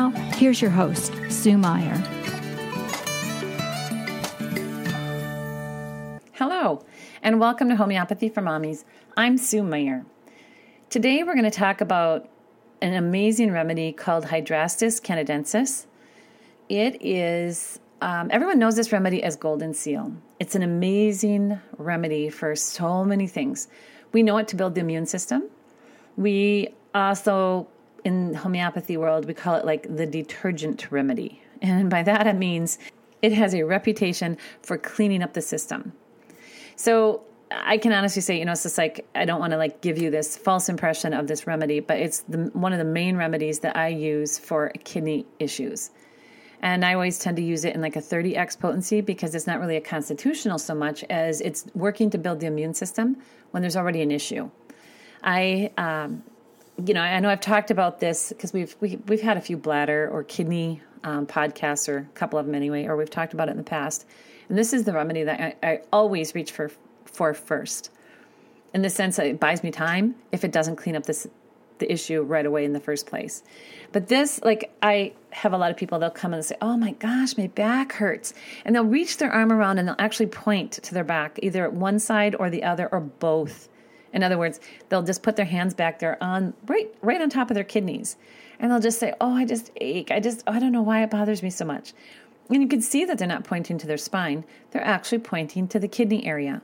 now, here's your host, Sue Meyer. Hello, and welcome to Homeopathy for Mommies. I'm Sue Meyer. Today, we're going to talk about an amazing remedy called Hydrastis canadensis. It is, um, everyone knows this remedy as golden seal. It's an amazing remedy for so many things. We know it to build the immune system. We also, in homeopathy world, we call it like the detergent remedy. And by that, it means it has a reputation for cleaning up the system. So I can honestly say, you know, it's just like I don't want to like give you this false impression of this remedy, but it's the, one of the main remedies that I use for kidney issues. And I always tend to use it in like a 30x potency because it's not really a constitutional so much as it's working to build the immune system when there's already an issue. I, um, you know, I know I've talked about this because we've we, have we have had a few bladder or kidney um, podcasts, or a couple of them anyway, or we've talked about it in the past. And this is the remedy that I, I always reach for for first, in the sense that it buys me time if it doesn't clean up this the issue right away in the first place. But this, like, I have a lot of people, they'll come and say, Oh my gosh, my back hurts. And they'll reach their arm around and they'll actually point to their back, either at one side or the other or both. In other words, they'll just put their hands back there on right right on top of their kidneys. And they'll just say, Oh, I just ache. I just, oh, I don't know why it bothers me so much. And you can see that they're not pointing to their spine, they're actually pointing to the kidney area.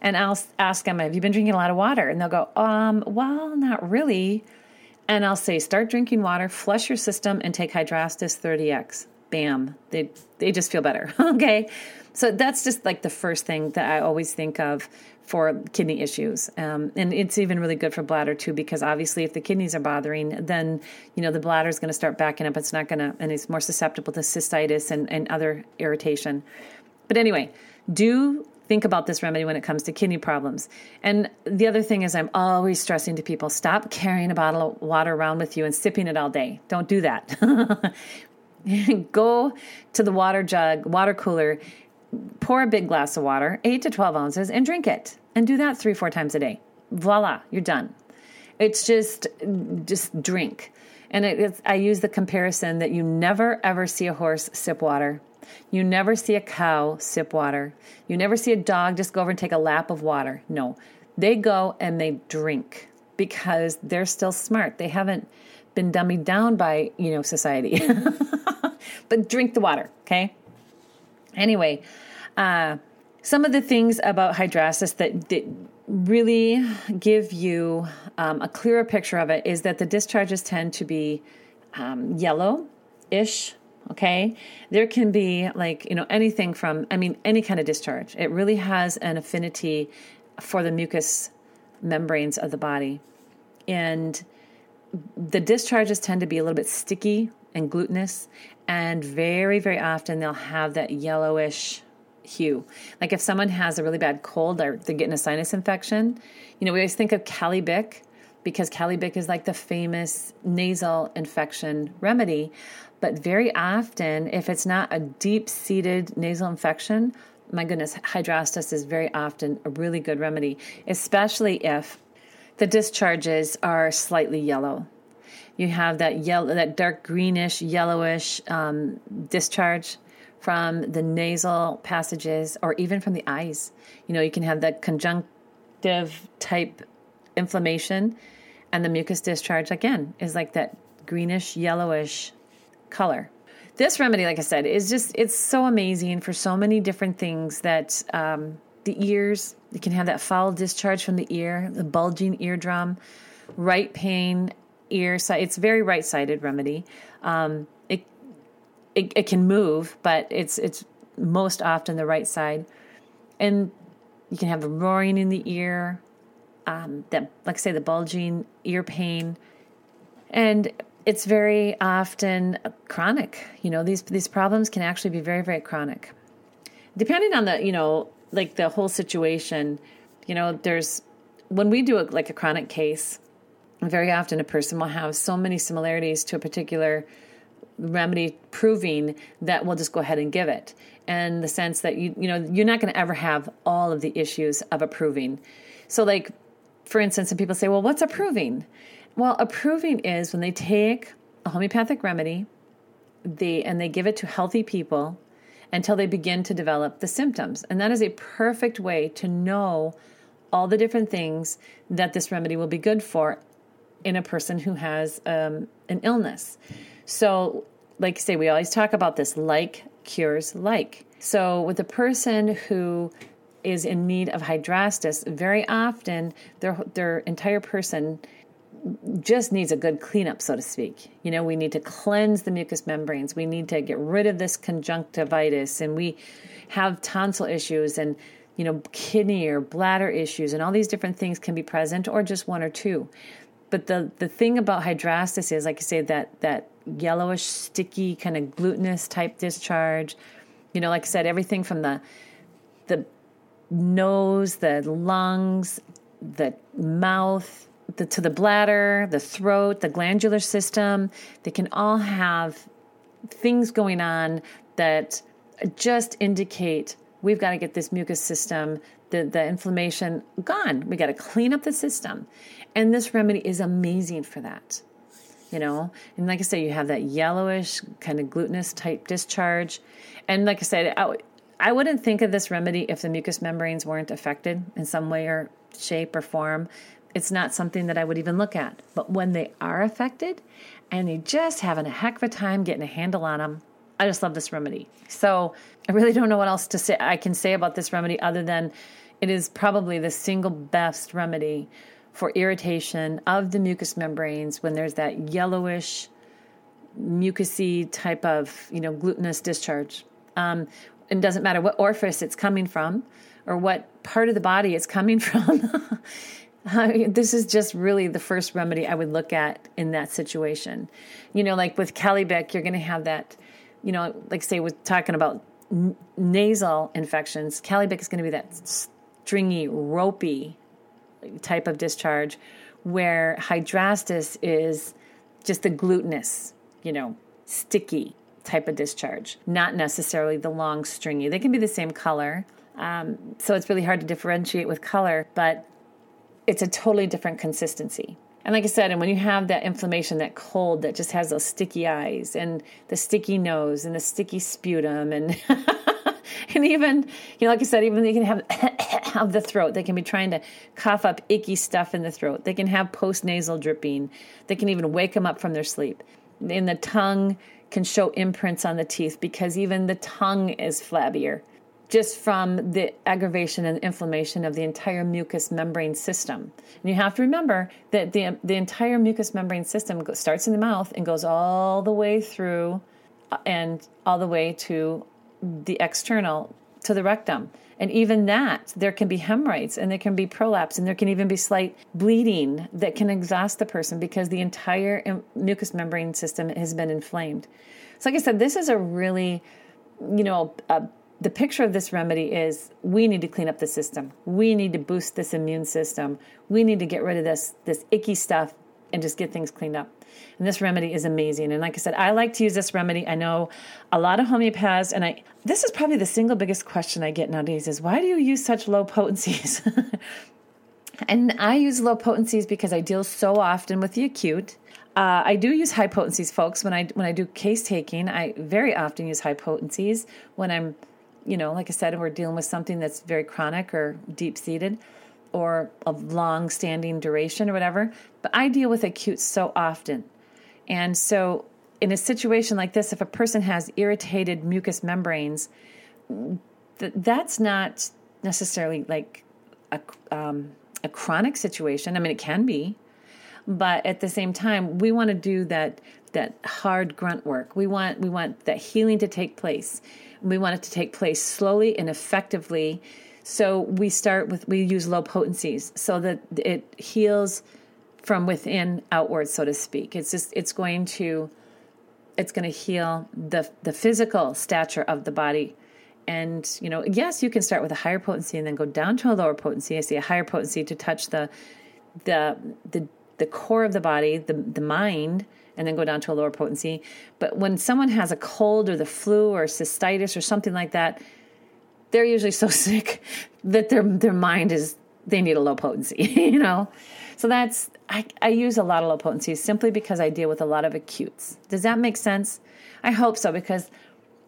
And I'll ask them, Have you been drinking a lot of water? And they'll go, Um, well, not really. And I'll say, Start drinking water, flush your system, and take Hydrastis 30X. Bam. They, they just feel better. okay. So that's just like the first thing that I always think of for kidney issues. Um, and it's even really good for bladder too, because obviously if the kidneys are bothering, then, you know, the bladder is going to start backing up. It's not going to, and it's more susceptible to cystitis and, and other irritation. But anyway, do think about this remedy when it comes to kidney problems. And the other thing is, I'm always stressing to people stop carrying a bottle of water around with you and sipping it all day. Don't do that. Go to the water jug, water cooler, pour a big glass of water, 8 to 12 ounces, and drink it. And do that three, four times a day. Voila, you're done. It's just, just drink. And it, I use the comparison that you never ever see a horse sip water you never see a cow sip water. You never see a dog just go over and take a lap of water. No, they go and they drink because they're still smart. They haven't been dummied down by, you know, society. but drink the water, okay? Anyway, uh, some of the things about hydrastis that, that really give you um, a clearer picture of it is that the discharges tend to be um, yellow ish okay? There can be like you know anything from i mean any kind of discharge. It really has an affinity for the mucous membranes of the body. And the discharges tend to be a little bit sticky and glutinous and very very often they'll have that yellowish hue like if someone has a really bad cold or they're getting a sinus infection you know we always think of Kali-Bic because Kali-Bic is like the famous nasal infection remedy but very often, if it's not a deep seated nasal infection, my goodness, hydrastis is very often a really good remedy, especially if the discharges are slightly yellow. You have that yellow, that dark greenish, yellowish um, discharge from the nasal passages or even from the eyes. You know, you can have that conjunctive type inflammation, and the mucus discharge again is like that greenish, yellowish color. This remedy, like I said, is just, it's so amazing for so many different things that um, the ears, you can have that foul discharge from the ear, the bulging eardrum, right pain, ear side. It's very right sided remedy. Um, it, it, it can move, but it's, it's most often the right side. And you can have the roaring in the ear, um, that, like I say, the bulging ear pain. And it's very often chronic. You know, these these problems can actually be very very chronic. Depending on the, you know, like the whole situation, you know, there's when we do a, like a chronic case, very often a person will have so many similarities to a particular remedy proving that we'll just go ahead and give it. And the sense that you you know you're not going to ever have all of the issues of a proving. So like for instance and people say well what's a proving? Well a proving is when they take a homeopathic remedy they and they give it to healthy people until they begin to develop the symptoms. And that is a perfect way to know all the different things that this remedy will be good for in a person who has um, an illness so, like I say, we always talk about this like cures like. So, with a person who is in need of hydrastis, very often their their entire person just needs a good cleanup, so to speak. You know, we need to cleanse the mucous membranes. We need to get rid of this conjunctivitis, and we have tonsil issues and you know kidney or bladder issues, and all these different things can be present, or just one or two. But the the thing about hydrastis is, like I say, that that yellowish, sticky, kind of glutinous type discharge. You know, like I said, everything from the the nose, the lungs, the mouth, the, to the bladder, the throat, the glandular system. They can all have things going on that just indicate we've got to get this mucous system, the, the inflammation gone. We got to clean up the system. And this remedy is amazing for that you know and like i say you have that yellowish kind of glutinous type discharge and like i said I, I wouldn't think of this remedy if the mucous membranes weren't affected in some way or shape or form it's not something that i would even look at but when they are affected and you're just having a heck of a time getting a handle on them i just love this remedy so i really don't know what else to say i can say about this remedy other than it is probably the single best remedy for irritation of the mucous membranes when there's that yellowish, mucousy type of you know glutinous discharge. Um, it doesn't matter what orifice it's coming from or what part of the body it's coming from. this is just really the first remedy I would look at in that situation. You know, like with Kali-bic, you're going to have that, you know, like say we're talking about n- nasal infections, Kali-bic is going to be that stringy, ropey type of discharge, where hydrastis is just the glutinous, you know, sticky type of discharge, not necessarily the long stringy. They can be the same color. Um, so it's really hard to differentiate with color, but it's a totally different consistency. And like I said, and when you have that inflammation, that cold that just has those sticky eyes and the sticky nose and the sticky sputum and and even, you know, like I said, even they can have of the throat. They can be trying to cough up icky stuff in the throat. They can have post nasal dripping. They can even wake them up from their sleep. And the tongue can show imprints on the teeth because even the tongue is flabbier just from the aggravation and inflammation of the entire mucous membrane system. And you have to remember that the, the entire mucous membrane system starts in the mouth and goes all the way through uh, and all the way to the external to the rectum. And even that, there can be hemorrhoids and there can be prolapse and there can even be slight bleeding that can exhaust the person because the entire mucous membrane system has been inflamed. So, like I said, this is a really, you know, the picture of this remedy is we need to clean up the system. We need to boost this immune system. We need to get rid of this this icky stuff and just get things cleaned up. And this remedy is amazing. And like I said, I like to use this remedy. I know a lot of homeopaths, and I this is probably the single biggest question I get nowadays is why do you use such low potencies? and I use low potencies because I deal so often with the acute. Uh, I do use high potencies, folks. When I when I do case taking, I very often use high potencies when I'm, you know, like I said, we're dealing with something that's very chronic or deep seated or of long standing duration or whatever. But I deal with acute so often. And so, in a situation like this, if a person has irritated mucous membranes, th- that's not necessarily like a, um, a chronic situation. I mean, it can be, but at the same time, we want to do that that hard grunt work. We want we want that healing to take place. We want it to take place slowly and effectively so we start with, we use low potencies so that it heals from within outwards, so to speak. It's just it's going to it's going to heal the the physical stature of the body. And you know, yes, you can start with a higher potency and then go down to a lower potency. I see a higher potency to touch the the the the core of the body, the the mind, and then go down to a lower potency. But when someone has a cold or the flu or cystitis or something like that, they're usually so sick that their their mind is they need a low potency, you know. So that's I, I use a lot of low potencies simply because I deal with a lot of acutes. Does that make sense? I hope so because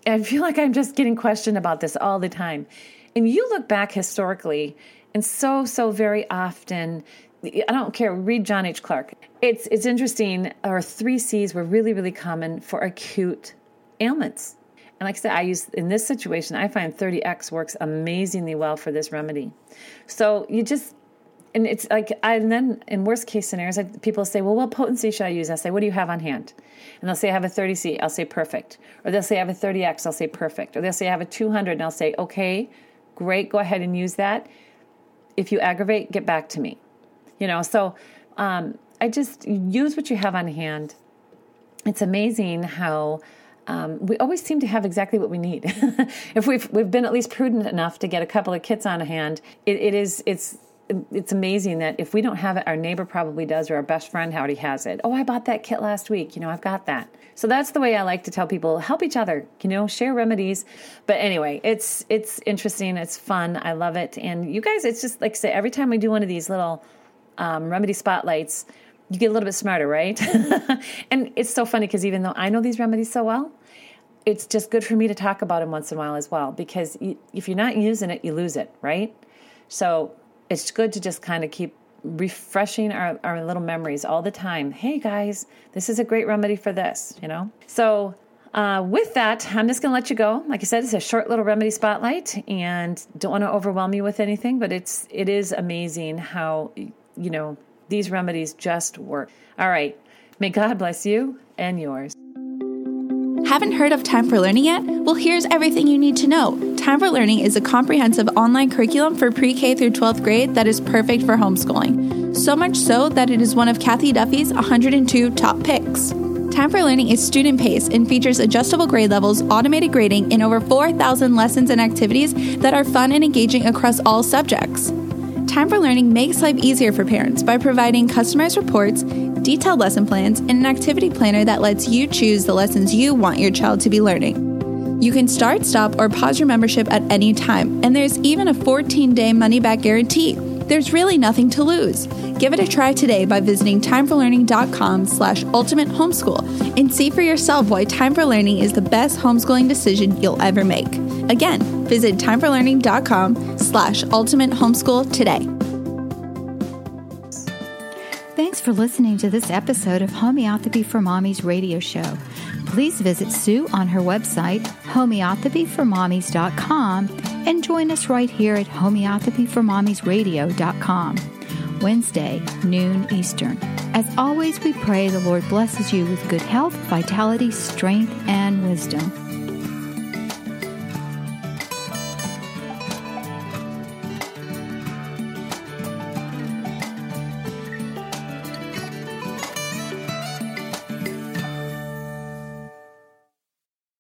I feel like I'm just getting questioned about this all the time. And you look back historically, and so so very often I don't care. Read John H. Clarke. It's it's interesting. Our three C's were really really common for acute ailments. And like I said, I use in this situation, I find 30x works amazingly well for this remedy. So you just and it's like I, and then in worst case scenarios like people say well what potency should i use i say what do you have on hand and they'll say i have a 30c i'll say perfect or they'll say i have a 30x i'll say perfect or they'll say i have a 200 and i'll say okay great go ahead and use that if you aggravate get back to me you know so um, i just use what you have on hand it's amazing how um, we always seem to have exactly what we need. if we've we've been at least prudent enough to get a couple of kits on hand, it, it is it's it's amazing that if we don't have it, our neighbor probably does, or our best friend already has it. Oh, I bought that kit last week. You know, I've got that. So that's the way I like to tell people: help each other. You know, share remedies. But anyway, it's it's interesting. It's fun. I love it. And you guys, it's just like I say, every time we do one of these little um, remedy spotlights, you get a little bit smarter, right? and it's so funny because even though I know these remedies so well, it's just good for me to talk about them once in a while as well. Because if you're not using it, you lose it, right? So it's good to just kind of keep refreshing our, our little memories all the time. Hey guys, this is a great remedy for this, you know? So uh, with that, I'm just going to let you go. Like I said, it's a short little remedy spotlight, and don't want to overwhelm you with anything. But it's it is amazing how you know these remedies just work. All right, may God bless you and yours. Haven't heard of Time for Learning yet? Well, here's everything you need to know. Time for Learning is a comprehensive online curriculum for pre K through 12th grade that is perfect for homeschooling. So much so that it is one of Cathy Duffy's 102 top picks. Time for Learning is student paced and features adjustable grade levels, automated grading, and over 4,000 lessons and activities that are fun and engaging across all subjects. Time for Learning makes life easier for parents by providing customized reports detailed lesson plans, and an activity planner that lets you choose the lessons you want your child to be learning. You can start, stop, or pause your membership at any time, and there's even a 14 day money back guarantee. There's really nothing to lose. Give it a try today by visiting timeforlearning.com slash ultimate homeschool and see for yourself why Time for Learning is the best homeschooling decision you'll ever make. Again, visit timeforlearning.com slash ultimate homeschool today. Thanks for listening to this episode of Homeopathy for Mommies radio show. Please visit Sue on her website, homeopathyformommies.com, and join us right here at homeopathyformommiesradio.com. Wednesday, noon Eastern. As always, we pray the Lord blesses you with good health, vitality, strength, and wisdom.